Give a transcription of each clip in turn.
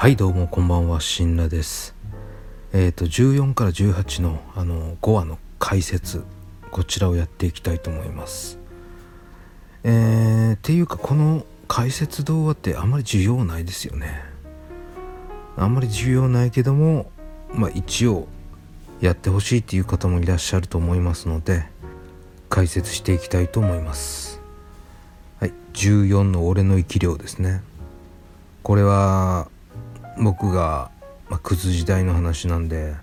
はいどうもこんばんはしんらです。えっ、ー、と14から18のあの5話の解説こちらをやっていきたいと思います。えー、っていうかこの解説動画ってあんまり需要ないですよね。あんまり需要ないけどもまあ一応やってほしいっていう方もいらっしゃると思いますので解説していきたいと思います。はい14の俺の生き量ですね。これは僕が、まあ、クズ時代の話なんで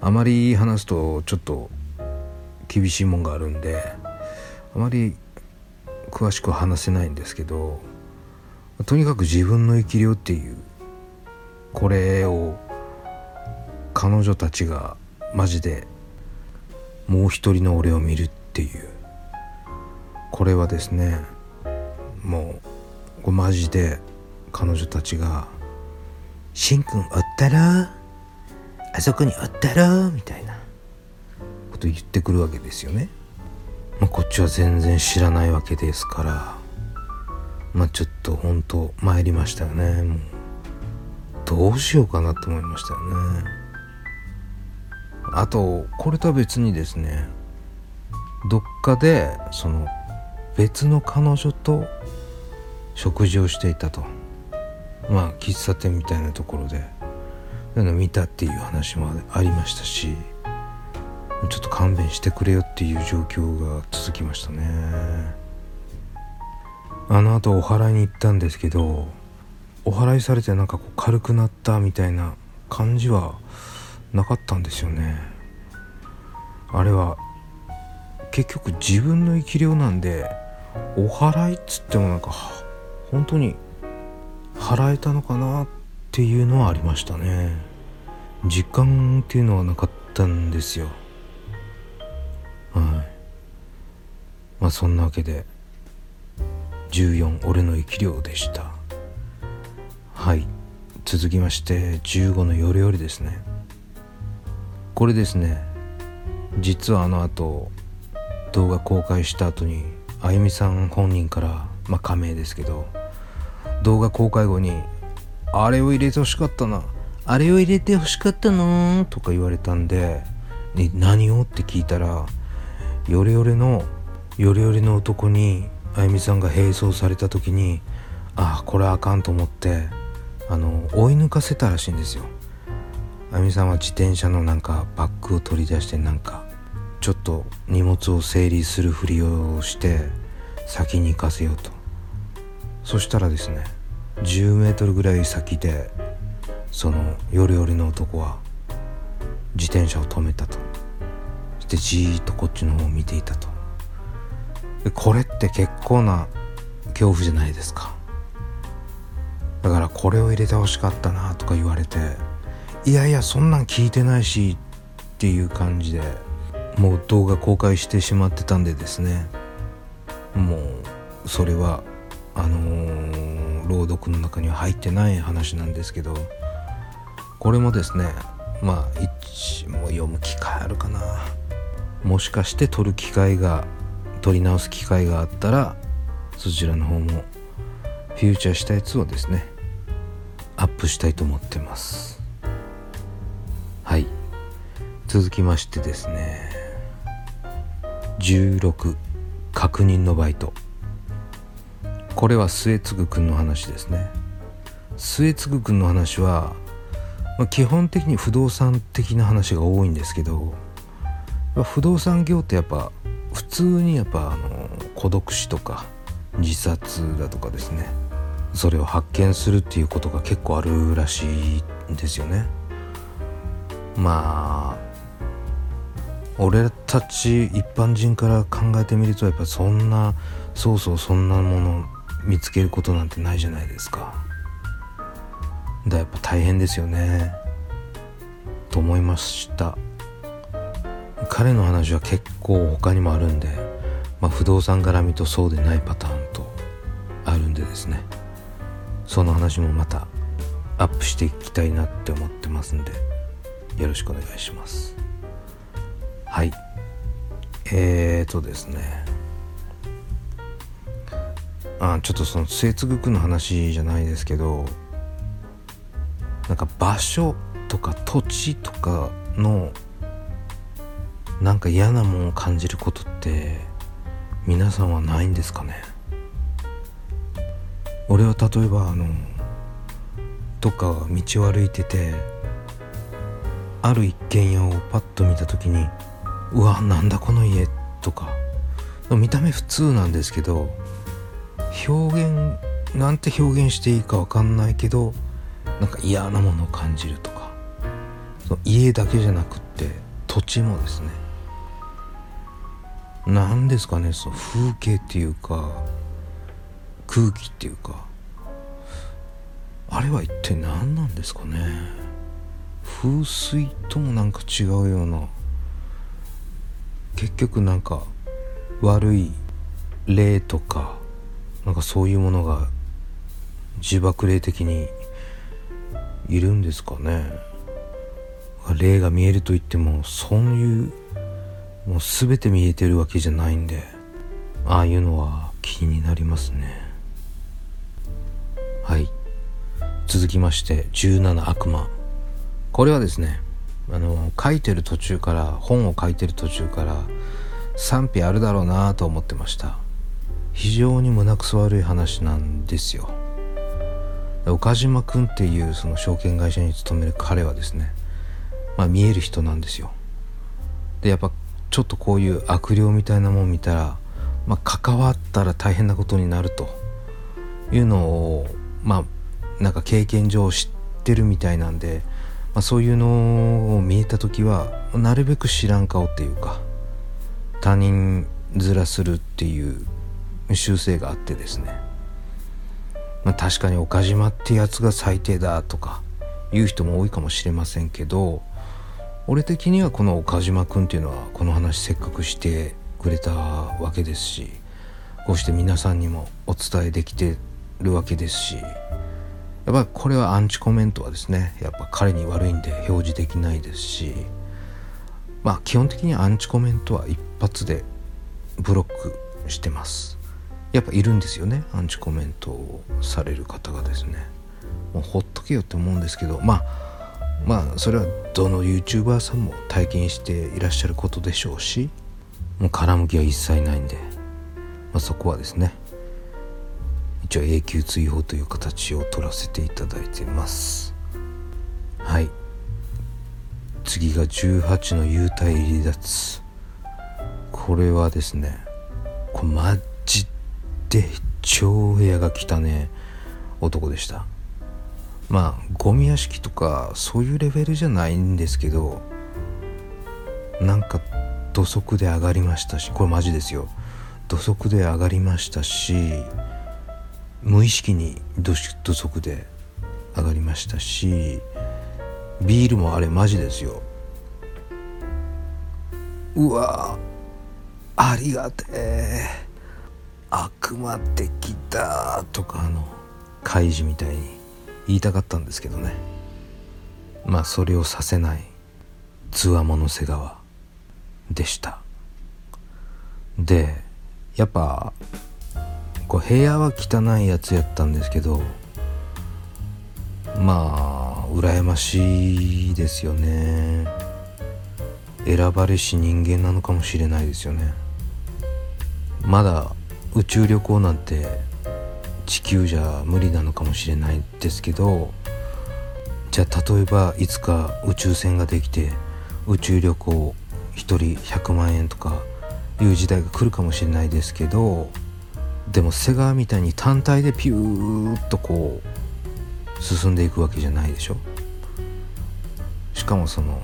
あまり話すとちょっと厳しいもんがあるんであまり詳しく話せないんですけどとにかく自分の生き量っていうこれを彼女たちがマジでもう一人の俺を見るっていうこれはですねもうマジで彼女たちが「しんくんおったろあそこにおったろ」みたいなこと言ってくるわけですよね。まあ、こっちは全然知らないわけですから。まあちょっと本当参りましたよね。もうどうしようかなと思いましたよね。あとこれとは別にですねどっかでその別の彼女と食事をしていたと。まあ喫茶店みたいなところで見たっていう話もありましたしちょっと勘弁してくれよっていう状況が続きましたね。あの後お祓いに行ったんですけどお祓いされてなんかこう軽くなったみたいな感じはなかったんですよね。あれは結局自分の生き量なんでお祓いっつってもなんか本当に払えたのかなっていうのはありましたね。実感っていうのはなかったんですよ。はい。まあそんなわけで14俺の生き量でした。はい。続きまして15のよりよりですね。これですね。実はあの後動画公開した後にあゆみさん本人からまあ仮名ですけど動画公開後に「あれを入れてほしかったな。あれを入れてほしかったの」とか言われたんで「ね、何を?」って聞いたらヨレヨレのヨレヨレの男にあゆみさんが並走された時にああこれあかんと思ってあの追い抜かせたらしいんですよ。あゆみさんは自転車のなんかバッグを取り出してなんかちょっと荷物を整理するふりをして先に行かせようと。そしたらですね10メートルぐらい先でそのヨレヨレの男は自転車を止めたと。そしてじーっとこっちの方を見ていたと。でこれって結構な恐怖じゃないですか。だからこれを入れてほしかったなとか言われていやいやそんなん聞いてないしっていう感じでもう動画公開してしまってたんでですねもうそれはあのー、朗読の中には入ってない話なんですけどこれもですねまあ一も読む機会あるかな。もしかして撮る機会が撮り直す機会があったらそちらの方もフューチャーしたやつをですねアップしたいと思ってます。はい。続きましてですね16確認のバイト。これは末継くんの話ですね。末継くんの話は、まあ、基本的に不動産的な話が多いんですけど不動産業ってやっぱ普通にやっぱあの孤独死とか自殺だとかですね。それを発見するっていうことが結構あるらしいんですよね。まあ俺たち一般人から考えてみるとやっぱそんなそうそうそんなもの見つけることなんてないじゃないですか。だやっぱ大変ですよね。と思いました。彼の話は結構他にもあるんで、まあ、不動産絡みとそうでないパターンとあるんでですね。その話もまたアップしていきたいなって思ってますんでよろしくお願いします。はい。えーとですね。あちょっとその末継くの話じゃないですけどなんか場所とか土地とかのなんか嫌なもんを感じることって皆さんはないんですかね？俺は例えばあのどっか道を歩いててある一軒家をパッと見た時にうわなんだこの家とか。見た目普通なんですけど表現なんて表現していいか分かんないけどなんか嫌なものを感じるとかその家だけじゃなくって土地もですね何ですかねその風景っていうか空気っていうかあれは一体何なんですかね。風水ともなんか違うような結局なんか悪い霊とかなんかそういうものが自爆霊的にいるんですかね。霊が見えると言ってもそういうもう全て見えてるわけじゃないんでああいうのは気になりますね。はい。続きまして17悪魔。これはですねあの書いてる途中から本を書いてる途中から賛否あるだろうなと思ってました。非常に胸くそ悪い話なんですよ。岡島君っていうその証券会社に勤める彼はですねまあ見える人なんですよ。でやっぱちょっとこういう悪霊みたいなもん見たら、まあ、関わったら大変なことになると。いうのをまあなんか経験上知ってるみたいなんで、まあ、そういうのを見えた時はなるべく知らん顔っていうか他人面するっていう習性があってですね、まあ、確かに岡島ってやつが最低だとか言う人も多いかもしれませんけど俺的にはこの岡島君っていうのはこの話せっかくしてくれたわけですしこうして皆さんにもお伝えできてるわけですしやっぱりこれはアンチコメントはですねやっぱ彼に悪いんで表示できないですしまあ基本的にアンチコメントは一発でブロックしてます。やっぱいるんですよねアンチコメントをされる方がですね。もうほっとけよって思うんですけどまあまあそれはどの YouTuber さんも体験していらっしゃることでしょうしもう絡む気は一切ないんで、まあ、そこはですね一応永久追放という形を取らせていただいてます。はい。次が18の幽体離脱。これはですねこれマジで超部屋が汚ね男でした。まあゴミ屋敷とかそういうレベルじゃないんですけどなんか土足で上がりましたしこれマジですよ。土足で上がりましたし無意識に土足で上がりましたしビールもあれマジですよ。うわありがてえ悪魔的だとかあの開示みたいに言いたかったんですけどね。まあそれをさせないつわもの瀬川でした。でやっぱこう部屋は汚いやつやったんですけどまあ羨ましいですよね。選ばれし人間なのかもしれないですよね。まだ宇宙旅行なんて地球じゃ無理なのかもしれないですけどじゃあ例えばいつか宇宙船ができて宇宙旅行1人100万円とかいう時代が来るかもしれないですけどでも瀬川みたいに単体でピューッとこう進んでいくわけじゃないでしょ？しかもその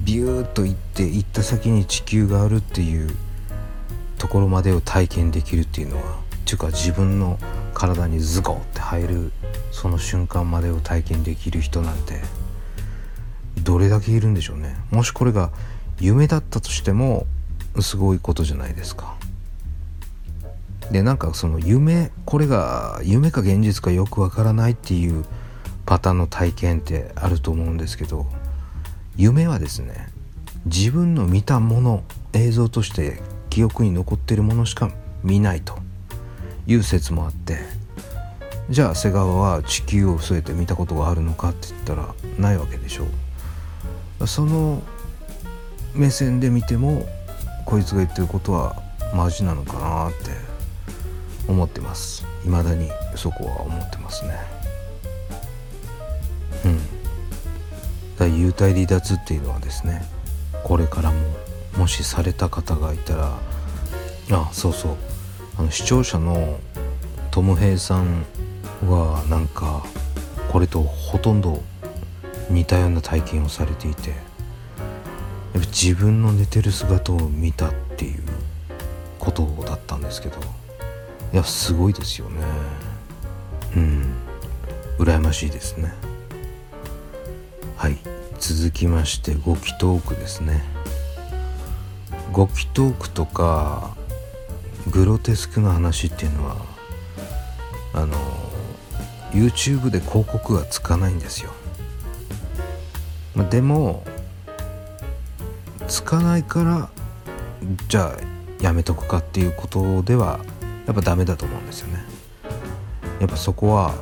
ビューッと行って行った先に地球があるっていうところまでを体験できるっていうのはっていうか自分の体にズゴって入るその瞬間までを体験できる人なんてどれだけいるんでしょうね。もしこれが夢だったとしてもすごいことじゃないですか。でなんかその夢これが夢か現実かよくわからないっていうパターンの体験ってあると思うんですけど夢はですね自分の見たもの映像として記憶に残ってるものしか見ないという説もあってじゃあ瀬川は地球を据えて見たことがあるのかって言ったらないわけでしょう。その目線で見てもこいつが言ってることはマジなのかなって思ってます。未だにそこは思ってますね。うん。だ幽体離脱っていうのはですねこれからももしされた方がいたらあそうそう。あの視聴者のトム・ヘイさんはなんかこれとほとんど似たような体験をされていてやっぱ自分の寝てる姿を見たっていうことだったんですけどいやすごいですよね。うん。羨ましいですね。はい。続きましてゴキトークですね。ゴキトークとかグロテスクな話っていうのはあの YouTube で広告がつかないんですよ。までもつかないからじゃあやめとくかっていうことではやっぱダメだと思うんですよね。やっぱそこは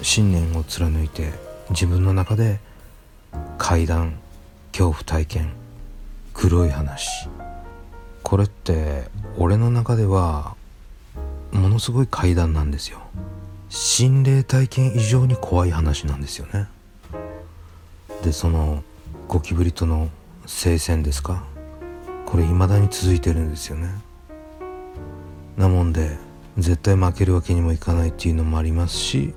信念を貫いて自分の中で階段恐怖体験黒い話。これって俺の中ではものすごい階段なんですよ。心霊体験以上に怖い話なんですよね。でそのゴキブリとの聖戦ですか？これ未だに続いてるんですよね。なもんで絶対負けるわけにもいかないっていうのもありますし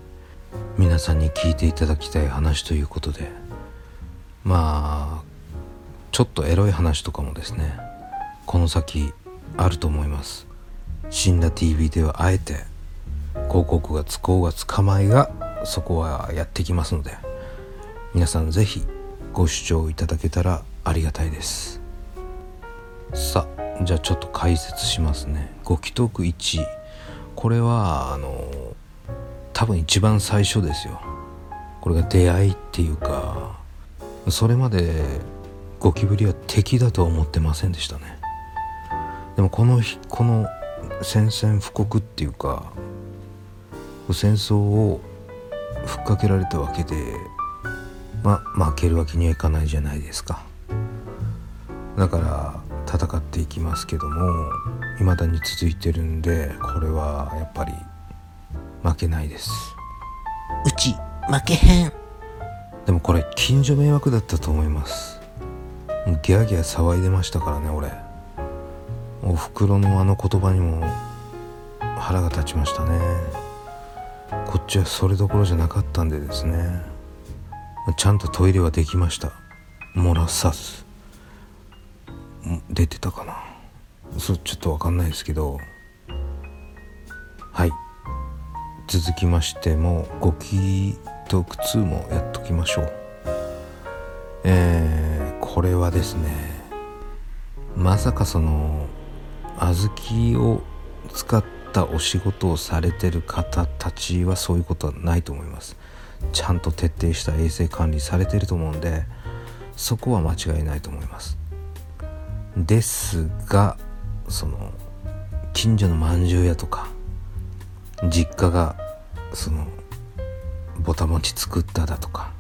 皆さんに聞いていただきたい話ということで。まあちょっとエロい話とかもですねこの先あると思います。死んだ TV ではあえて広告がつこうがつかまいがそこはやってきますので皆さん是非ご視聴いただけたらありがたいです。さあじゃあちょっと解説しますね。ご既得1これはあの多分一番最初ですよ。これが出会いっていうかそれまでゴキブリは敵だとは思ってませんでしたね。でもこのこの宣戦布告っていうか戦争をふっかけられたわけでまあ負けるわけにはいかないじゃないですか。だから戦っていきますけども未だに続いてるんでこれはやっぱり負けないです。うち負けへん。でもこれ近所迷惑だったと思いますギャーギャー騒いでましたからね俺。おふくろのあの言葉にも腹が立ちましたね。こっちはそれどころじゃなかったんでですね。ちゃんとトイレはできました。漏らさず。出てたかな。そうちょっと分かんないですけど。はい。続きましてもゴキトーク2もやっときましょう。えー、これはですねまさかその小豆を使ったお仕事をされてる方たちはそういうことはないと思います。ちゃんと徹底した衛生管理されてると思うんでそこは間違いないと思います。ですがその近所のまんじゅう屋とか実家がそのぼた餅作っただとか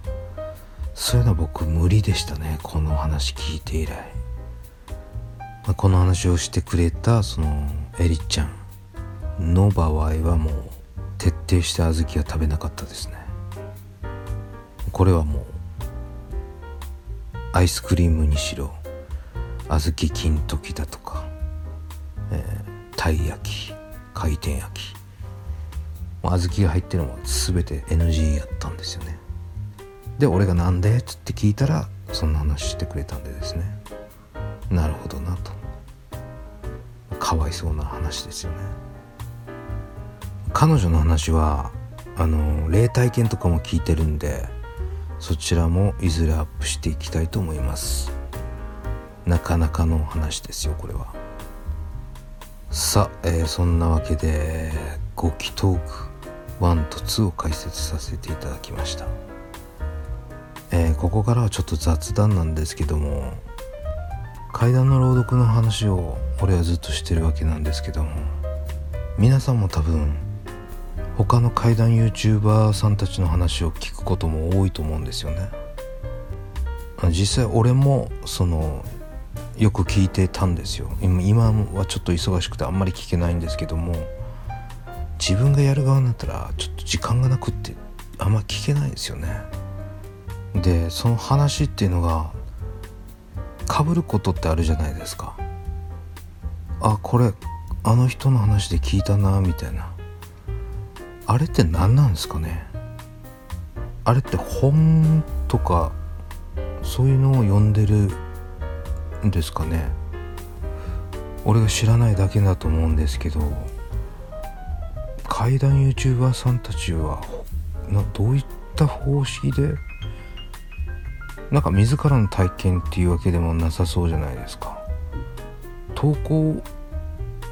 そういうのは僕無理でしたね。この話聞いて以来。まあ、この話をしてくれたそのエリちゃんの場合はもう徹底して小豆は食べなかったですね。これはもうアイスクリームにしろ小豆金時だとか、えー、たい焼き回転焼き。小豆が入ってるのは全て NG やったんですよね。で俺がなんで？っつって聞いたらそんな話してくれたんでですね。なるほどなと。かわいそうな話ですよね。彼女の話はあの霊体験とかも聞いてるんでそちらもいずれアップしていきたいと思います。なかなかの話ですよこれは。さあ、えー、そんなわけでゴキトーク1と2を解説させていただきました、えー、ここからはちょっと雑談なんですけども階段の朗読の話を俺はずっとしてるわけなんですけども皆さんも多分他の怪談 YouTuber さんたちの話を聞くことも多いと思うんですよね。実際俺もそのよく聞いてたんですよ。今はちょっと忙しくてあんまり聞けないんですけども自分がやる側になったらちょっと時間がなくってあんま聞けないですよね。でその話っていうのがかぶることってあるじゃないですか。あこれあの人の話で聞いたなみたいな。あれって何なんですかね。あれって本とかそういうのを読んでるんですかね。俺が知らないだけだと思うんですけど怪談 YouTuber さんたちはなどういった方式でなんか自らの体験っていうわけでもなさそうじゃないですか。投稿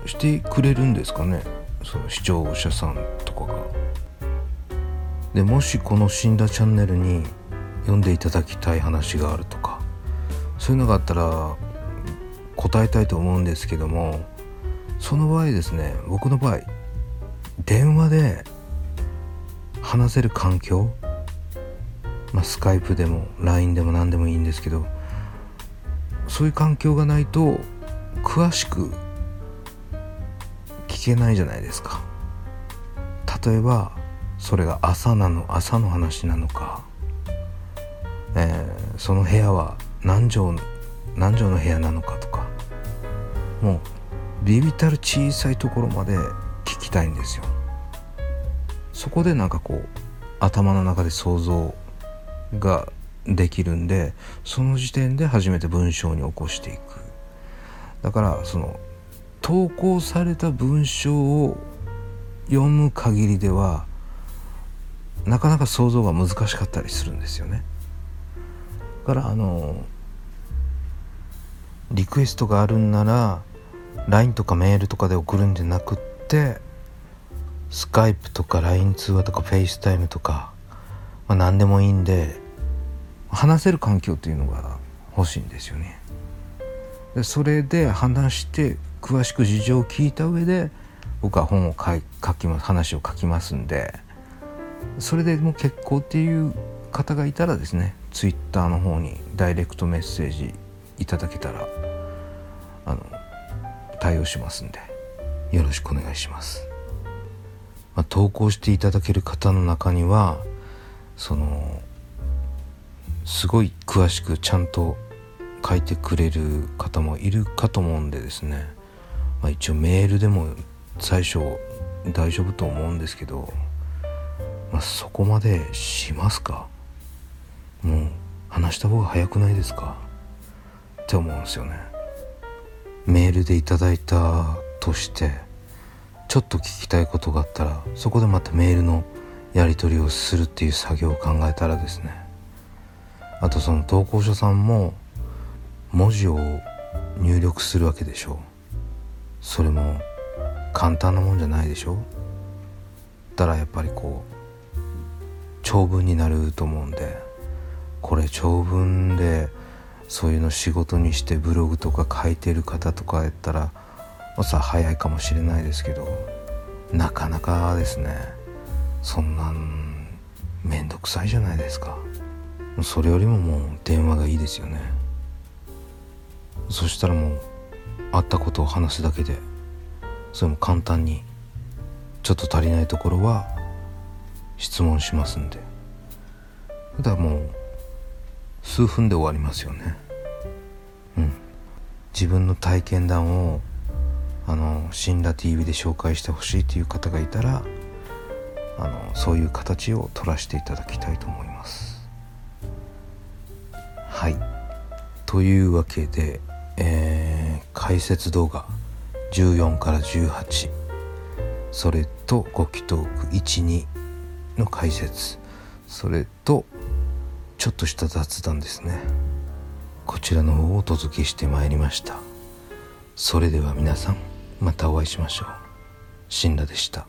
してくれるんですかね？その視聴者さんとかが。でもしこの死んだチャンネルに読んでいただきたい話があるとか。そういうのがあったら答えたいと思うんですけどもその場合ですね僕の場合電話で話せる環境まあ、スカイプでも LINE でも何でもいいんですけどそういう環境がないと詳しく聞けないじゃないですか。例えばそれが朝なの朝の話なのか、えー、その部屋は何畳何畳の部屋なのかとかもうビビたる小さいところまで聞きたいんですよ。そこでなんかこう頭の中で想像ができるんでその時点で初めて文章に起こしていく。だからその投稿された文章を読む限りではなかなか想像が難しかったりするんですよね。だからあのリクエストがあるんなら LINE とかメールとかで送るんじゃなくってスカイプとか LINE 通話とか FaceTime とか、まあ、何でもいいんで話せる環境っていうのが欲しいんですよね。でそれで話して詳しく事情を聞いた上で僕は本を書書きます話を書きますんでそれでもう結構っていう方がいたらですねツイッターの方にダイレクトメッセージいただけたらあの対応しますんでよろしくお願いします、まあ、投稿していただける方の中にはそのすごい詳しくちゃんと書いてくれる方もいるかと思うんでですね、まあ、一応メールでも最初大丈夫と思うんですけど、まあ、そこまでしますか？もう話した方が早くないですか？って思うんですよね。メールでいただいたとしてちょっと聞きたいことがあったらそこでまたメールのやり取りをするっていう作業を考えたらですねあとその投稿者さんも文字を入力するわけでしょそれも簡単なもんじゃないでしょだからやっぱりこう長文になると思うんでこれ長文でそういうの仕事にしてブログとか書いてる方とかやったら朝早いかもしれないですけどなかなかですね。そんなんめんどくさいじゃないですか。それよりももう電話がいいですよね。そしたらもう会ったことを話すだけでそれも簡単にちょっと足りないところは質問しますんで。ただもう数分で終わりますよね。うん。自分の体験談をあの死んだ TV で紹介してほしいという方がいたらあのそういう形を取らせていただきたいと思います。はい。というわけで、えー、解説動画14から18それとご祈祷句12の解説。それとちょっとした雑談ですね。こちらの方をお届けしてまいりました。それでは皆さんまたお会いしましょう。死んだでした。